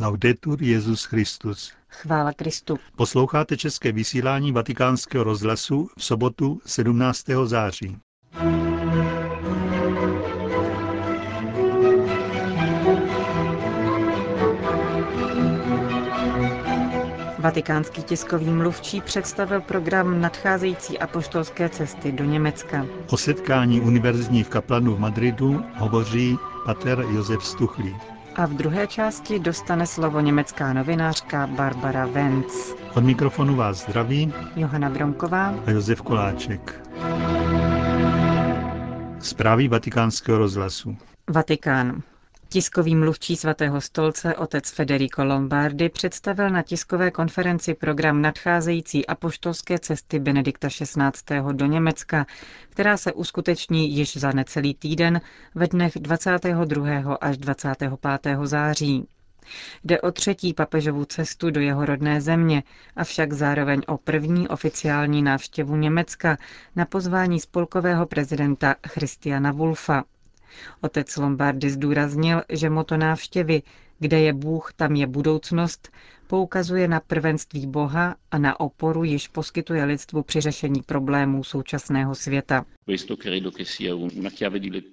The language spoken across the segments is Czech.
Laudetur Jezus Christus. Chvála Kristu. Posloucháte české vysílání Vatikánského rozhlasu v sobotu 17. září. Vatikánský tiskový mluvčí představil program nadcházející apoštolské cesty do Německa. O setkání univerzitních kaplanů v Madridu hovoří pater Josef Stuchlý. A v druhé části dostane slovo německá novinářka Barbara Wenz. Od mikrofonu vás zdraví Johana Bromková a Josef Koláček. Zprávy vatikánského rozhlasu. Vatikán. Tiskový mluvčí svatého stolce otec Federico Lombardi představil na tiskové konferenci program nadcházející apoštolské cesty Benedikta XVI. do Německa, která se uskuteční již za necelý týden ve dnech 22. až 25. září. Jde o třetí papežovu cestu do jeho rodné země, avšak zároveň o první oficiální návštěvu Německa na pozvání spolkového prezidenta Christiana Wulfa. Otec Lombardy zdůraznil, že moto návštěvy Kde je Bůh, tam je budoucnost, poukazuje na prvenství Boha a na oporu, již poskytuje lidstvu při řešení problémů současného světa.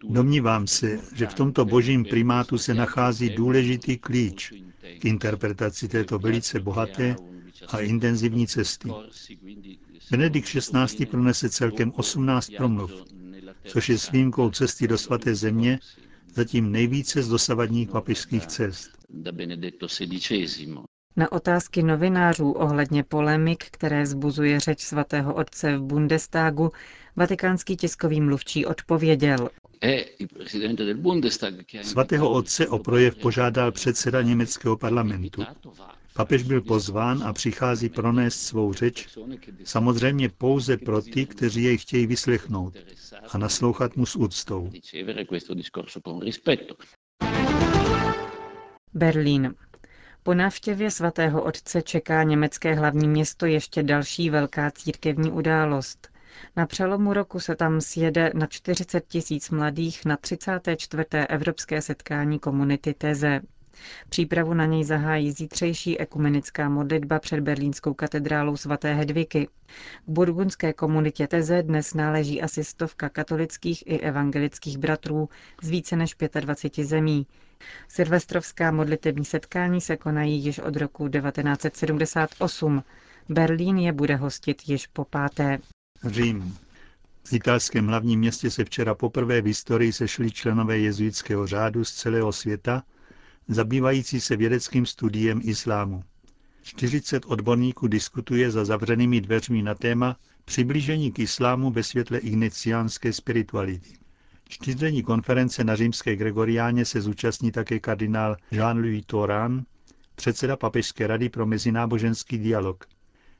Domnívám se, že v tomto božím primátu se nachází důležitý klíč k interpretaci této velice bohaté a intenzivní cesty. Benedikt XVI. pronese celkem 18 promluv, což je s výjimkou cesty do svaté země zatím nejvíce z dosavadních papižských cest. Na otázky novinářů ohledně polemik, které zbuzuje řeč svatého otce v Bundestagu, vatikánský tiskový mluvčí odpověděl. Svatého otce o projev požádal předseda německého parlamentu. Papež byl pozván a přichází pronést svou řeč, samozřejmě pouze pro ty, kteří jej chtějí vyslechnout a naslouchat mu s úctou. Berlín. Po návštěvě svatého otce čeká německé hlavní město ještě další velká církevní událost. Na přelomu roku se tam sjede na 40 tisíc mladých na 34. evropské setkání komunity Teze. Přípravu na něj zahájí zítřejší ekumenická modlitba před berlínskou katedrálou svaté Hedviky. K burgundské komunitě Teze dnes náleží asi stovka katolických i evangelických bratrů z více než 25 zemí. Silvestrovská modlitební setkání se konají již od roku 1978. Berlín je bude hostit již po páté. Řím. V italském hlavním městě se včera poprvé v historii sešli členové jezuitského řádu z celého světa, zabývající se vědeckým studiem islámu. 40 odborníků diskutuje za zavřenými dveřmi na téma přiblížení k islámu ve světle igniciánské spirituality. Čtyřdenní konference na římské Gregoriáně se zúčastní také kardinál Jean-Louis Toran, předseda Papežské rady pro mezináboženský dialog.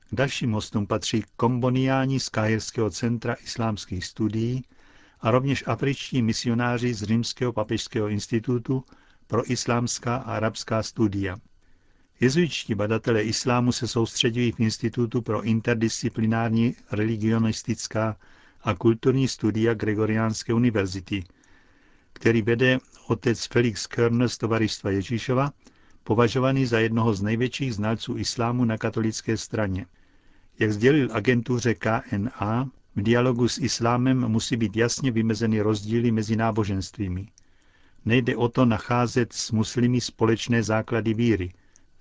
K dalším hostům patří komboniáni z Káhirského centra islámských studií a rovněž afričtí misionáři z Římského papežského institutu pro islámská a arabská studia. Jezuitští badatelé islámu se soustředují v Institutu pro interdisciplinární religionistická a kulturní studia Gregoriánské univerzity, který vede otec Felix Körner z Tovaristva Ježíšova, považovaný za jednoho z největších znalců islámu na katolické straně. Jak sdělil agentuře KNA, v dialogu s islámem musí být jasně vymezeny rozdíly mezi náboženstvími. Nejde o to nacházet s muslimy společné základy víry,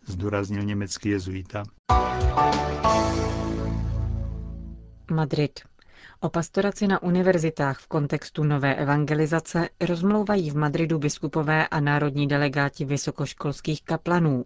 zdůraznil německý jezuita. Madrid. O pastoraci na univerzitách v kontextu nové evangelizace rozmlouvají v Madridu biskupové a národní delegáti vysokoškolských kaplanů.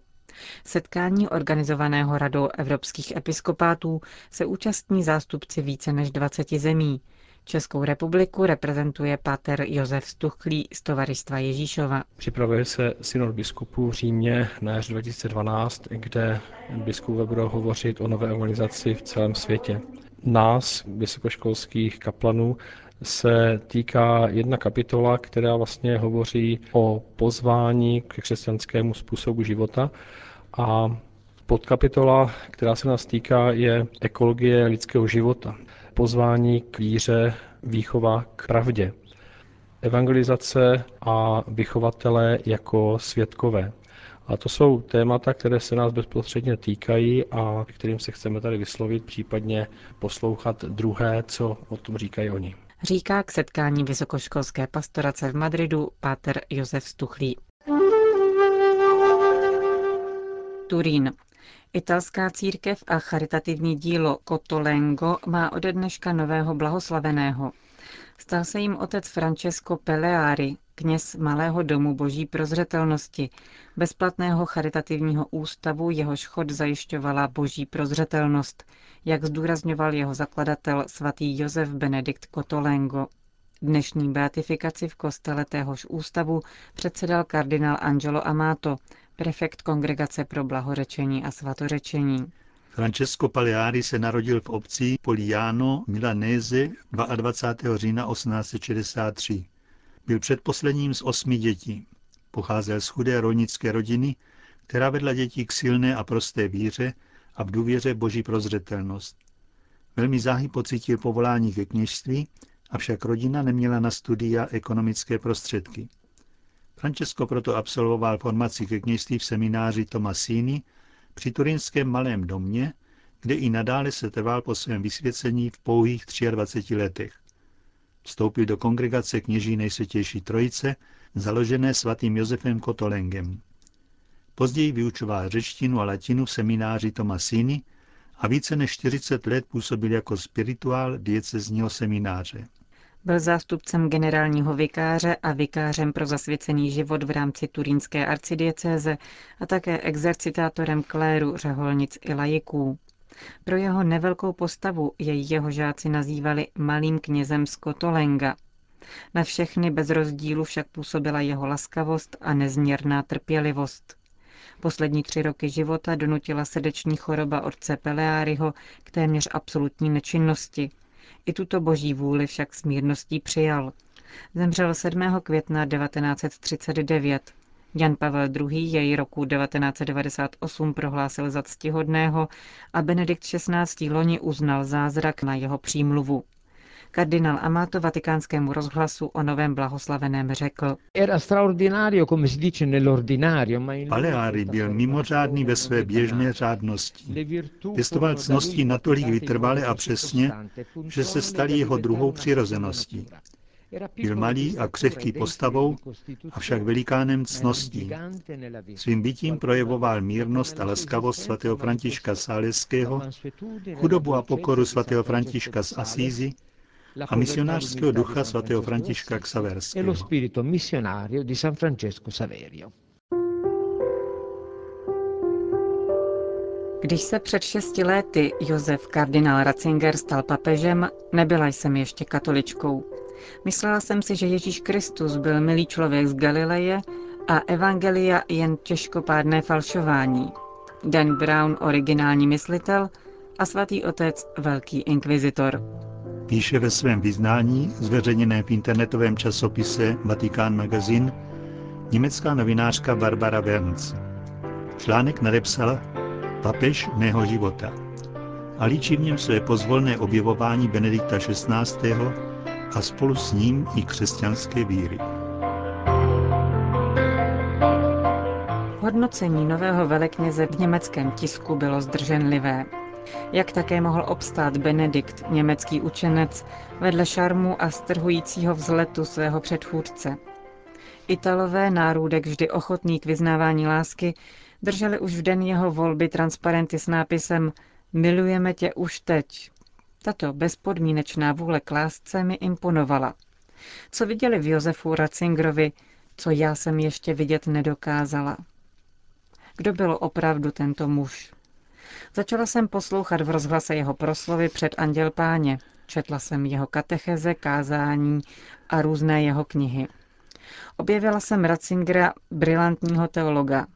Setkání organizovaného radou evropských episkopátů se účastní zástupci více než 20 zemí. Českou republiku reprezentuje pater Josef Stuchlý z Tovaristva Ježíšova. Připravuje se synod biskupů v Římě na jaře 2012, kde biskupové budou hovořit o nové evangelizaci v celém světě. Nás, vysokoškolských kaplanů, se týká jedna kapitola, která vlastně hovoří o pozvání k křesťanskému způsobu života a podkapitola, která se nás týká, je ekologie lidského života pozvání k víře, výchova k pravdě. Evangelizace a vychovatele jako světkové. A to jsou témata, které se nás bezprostředně týkají a kterým se chceme tady vyslovit, případně poslouchat druhé, co o tom říkají oni. Říká k setkání vysokoškolské pastorace v Madridu páter Josef Stuchlý. Turín. Italská církev a charitativní dílo Cotolengo má ode dneška nového blahoslaveného. Stal se jim otec Francesco Peleari, kněz Malého domu boží prozřetelnosti, bezplatného charitativního ústavu, jehož chod zajišťovala boží prozřetelnost, jak zdůrazňoval jeho zakladatel svatý Josef Benedikt Cotolengo. Dnešní beatifikaci v kostele téhož ústavu předsedal kardinál Angelo Amato, prefekt Kongregace pro blahorečení a svatořečení. Francesco Paleari se narodil v obci Poliano Milanese 22. října 1863. Byl předposledním z osmi dětí. Pocházel z chudé rolnické rodiny, která vedla děti k silné a prosté víře a v důvěře boží prozřetelnost. Velmi záhy pocítil povolání ke kněžství, avšak rodina neměla na studia ekonomické prostředky. Francesco proto absolvoval formaci ke kněžství v semináři Tomasini při turinském malém domě, kde i nadále se trval po svém vysvěcení v pouhých 23 letech. Vstoupil do kongregace kněží nejsvětější trojice, založené svatým Josefem Kotolengem. Později vyučoval řečtinu a latinu v semináři Tomasini a více než 40 let působil jako spirituál diecezního semináře. Byl zástupcem generálního vikáře a vikářem pro zasvěcený život v rámci turínské arcidiecéze a také exercitátorem kléru, řeholnic i lajiků. Pro jeho nevelkou postavu jej jeho žáci nazývali malým knězem z Kotolenga. Na všechny bez rozdílu však působila jeho laskavost a nezměrná trpělivost. Poslední tři roky života donutila srdeční choroba otce Peleáriho k téměř absolutní nečinnosti. I tuto boží vůli však s mírností přijal. Zemřel 7. května 1939. Jan Pavel II. jej roku 1998 prohlásil za ctihodného a Benedikt XVI. loni uznal zázrak na jeho přímluvu. Kardinál Amato vatikánskému rozhlasu o novém blahoslaveném řekl. Paleári byl mimořádný ve své běžné řádnosti. Pěstoval cnosti natolik vytrvale a přesně, že se stali jeho druhou přirozeností. Byl malý a křehký postavou, avšak velikánem cností. Svým bytím projevoval mírnost a laskavost svatého Františka Sáleského, chudobu a pokoru svatého Františka z Asízy a misionářského ducha svatého Františka Xaverského. Když se před šesti lety Josef kardinál Ratzinger stal papežem, nebyla jsem ještě katoličkou. Myslela jsem si, že Ježíš Kristus byl milý člověk z Galileje a evangelia jen těžkopádné falšování. Dan Brown originální myslitel a svatý otec velký inkvizitor. Píše ve svém vyznání, zveřejněném v internetovém časopise Vatikán Magazine, německá novinářka Barbara Werns. Článek nadepsala Papež mého života a líčí v něm své pozvolné objevování Benedikta XVI. a spolu s ním i křesťanské víry. Hodnocení nového velekněze v německém tisku bylo zdrženlivé. Jak také mohl obstát Benedikt, německý učenec, vedle šarmu a strhujícího vzletu svého předchůdce. Italové, nárůdek vždy ochotný k vyznávání lásky, drželi už v den jeho volby transparenty s nápisem Milujeme tě už teď. Tato bezpodmínečná vůle k lásce mi imponovala. Co viděli v Josefu Ratzingerovi, co já jsem ještě vidět nedokázala. Kdo byl opravdu tento muž? Začala jsem poslouchat v rozhlase jeho proslovy před Anděl Páně. Četla jsem jeho katecheze, kázání a různé jeho knihy. Objevila jsem Ratzingera, brilantního teologa,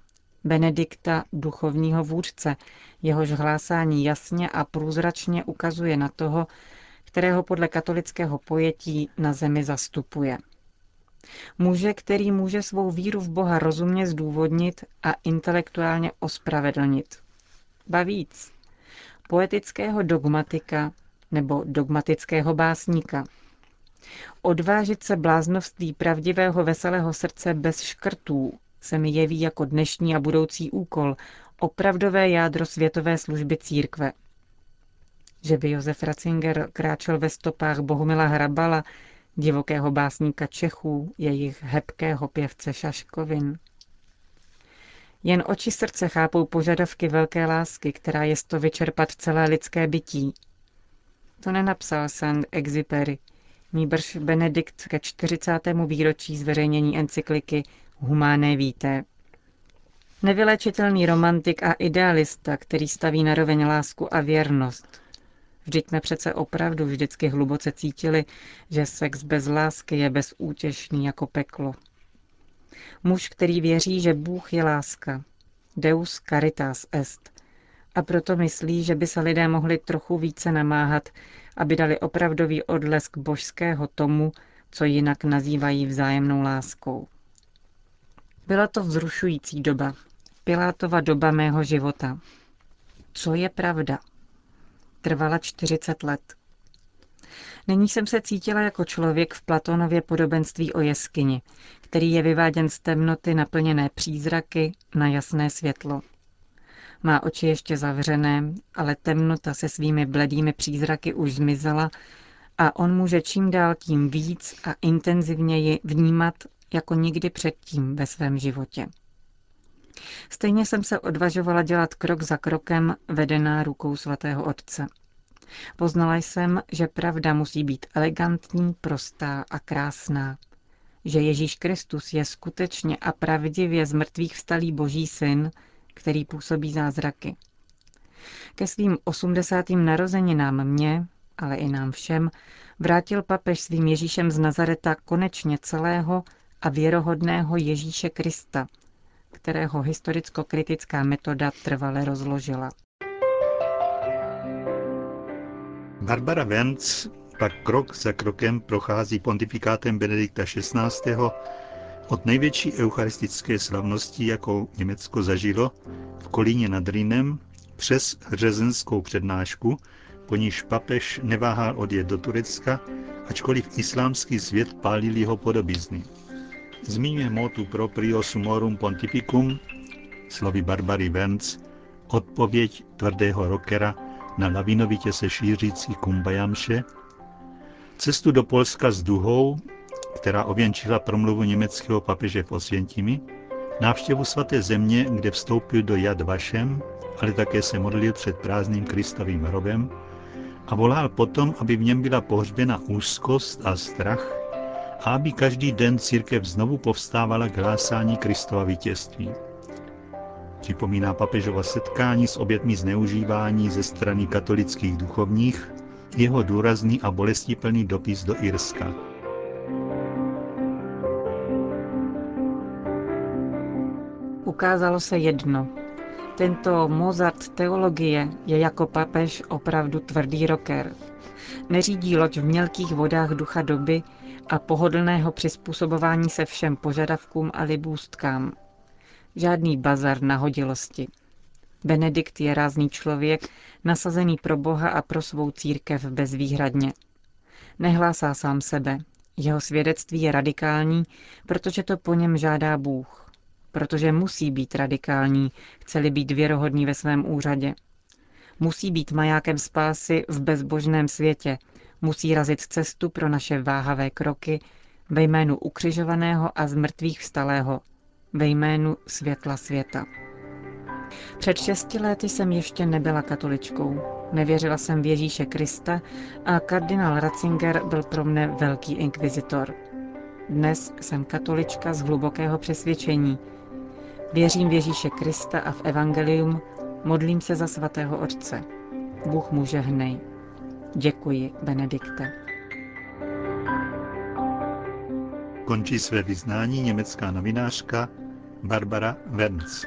Benedikta, duchovního vůdce, jehož hlásání jasně a průzračně ukazuje na toho, kterého podle katolického pojetí na zemi zastupuje. Muže, který může svou víru v Boha rozumně zdůvodnit a intelektuálně ospravedlnit. Ba víc, poetického dogmatika nebo dogmatického básníka. Odvážit se bláznoství pravdivého veselého srdce bez škrtů, se mi jeví jako dnešní a budoucí úkol, opravdové jádro světové služby církve. Že by Josef Ratzinger kráčel ve stopách Bohumila Hrabala, divokého básníka Čechů, jejich hebkého pěvce Šaškovin. Jen oči srdce chápou požadavky velké lásky, která je to vyčerpat celé lidské bytí. To nenapsal Saint-Exupéry, nýbrž Benedikt ke 40. výročí zveřejnění encykliky Humáné víté. Nevylečitelný romantik a idealista, který staví na roveň lásku a věrnost. Vždyť jsme přece opravdu vždycky hluboce cítili, že sex bez lásky je bezútěšný jako peklo. Muž, který věří, že Bůh je láska. Deus caritas est. A proto myslí, že by se lidé mohli trochu více namáhat, aby dali opravdový odlesk božského tomu, co jinak nazývají vzájemnou láskou. Byla to vzrušující doba, Pilátova doba mého života. Co je pravda? Trvala 40 let. Nyní jsem se cítila jako člověk v Platonově podobenství o jeskyni, který je vyváděn z temnoty naplněné přízraky na jasné světlo. Má oči ještě zavřené, ale temnota se svými bledými přízraky už zmizela a on může čím dál tím víc a intenzivněji vnímat jako nikdy předtím ve svém životě. Stejně jsem se odvažovala dělat krok za krokem, vedená rukou svatého otce. Poznala jsem, že pravda musí být elegantní, prostá a krásná. Že Ježíš Kristus je skutečně a pravdivě z mrtvých vstalý boží syn, který působí zázraky. Ke svým osmdesátým narozeninám mě, ale i nám všem, vrátil papež svým Ježíšem z Nazareta konečně celého a věrohodného Ježíše Krista, kterého historicko-kritická metoda trvale rozložila. Barbara Wenz pak krok za krokem prochází pontifikátem Benedikta XVI. od největší eucharistické slavnosti, jakou Německo zažilo, v Kolíně nad Rýnem, přes řezenskou přednášku, po níž papež neváhal odjet do Turecka, ačkoliv islámský svět pálil jeho podobizny. Zmiňuje motu proprio sumorum pontificum, slovy Barbary Wenz, odpověď tvrdého rockera na lavinovitě se šířící kumbajamše, cestu do Polska s duhou, která ověnčila promluvu německého papeže v Osvěntimi, návštěvu svaté země, kde vstoupil do Jad Vašem, ale také se modlil před prázdným Kristovým hrobem a volal potom, aby v něm byla pohřběna úzkost a strach a aby každý den církev znovu povstávala k hlásání Kristova vítězství. Připomíná papežova setkání s obětmi zneužívání ze strany katolických duchovních, jeho důrazný a bolestiplný dopis do Irska. Ukázalo se jedno. Tento Mozart teologie je jako papež opravdu tvrdý rocker. Neřídí loď v mělkých vodách ducha doby a pohodlného přizpůsobování se všem požadavkům a libůstkám, Žádný bazar nahodilosti. Benedikt je rázný člověk, nasazený pro Boha a pro svou církev bezvýhradně. Nehlásá sám sebe. Jeho svědectví je radikální, protože to po něm žádá Bůh. Protože musí být radikální, chceli být věrohodný ve svém úřadě. Musí být majákem spásy v bezbožném světě, musí razit cestu pro naše váhavé kroky ve jménu ukřižovaného a z mrtvých vstalého, ve jménu světla světa. Před šesti lety jsem ještě nebyla katoličkou. Nevěřila jsem v Ježíše Krista a kardinál Ratzinger byl pro mne velký inkvizitor. Dnes jsem katolička z hlubokého přesvědčení. Věřím v Ježíše Krista a v Evangelium, modlím se za svatého Otce. Bůh mu žehnej. Děkuji, Benedikte. Končí své vyznání německá novinářka Barbara Werns.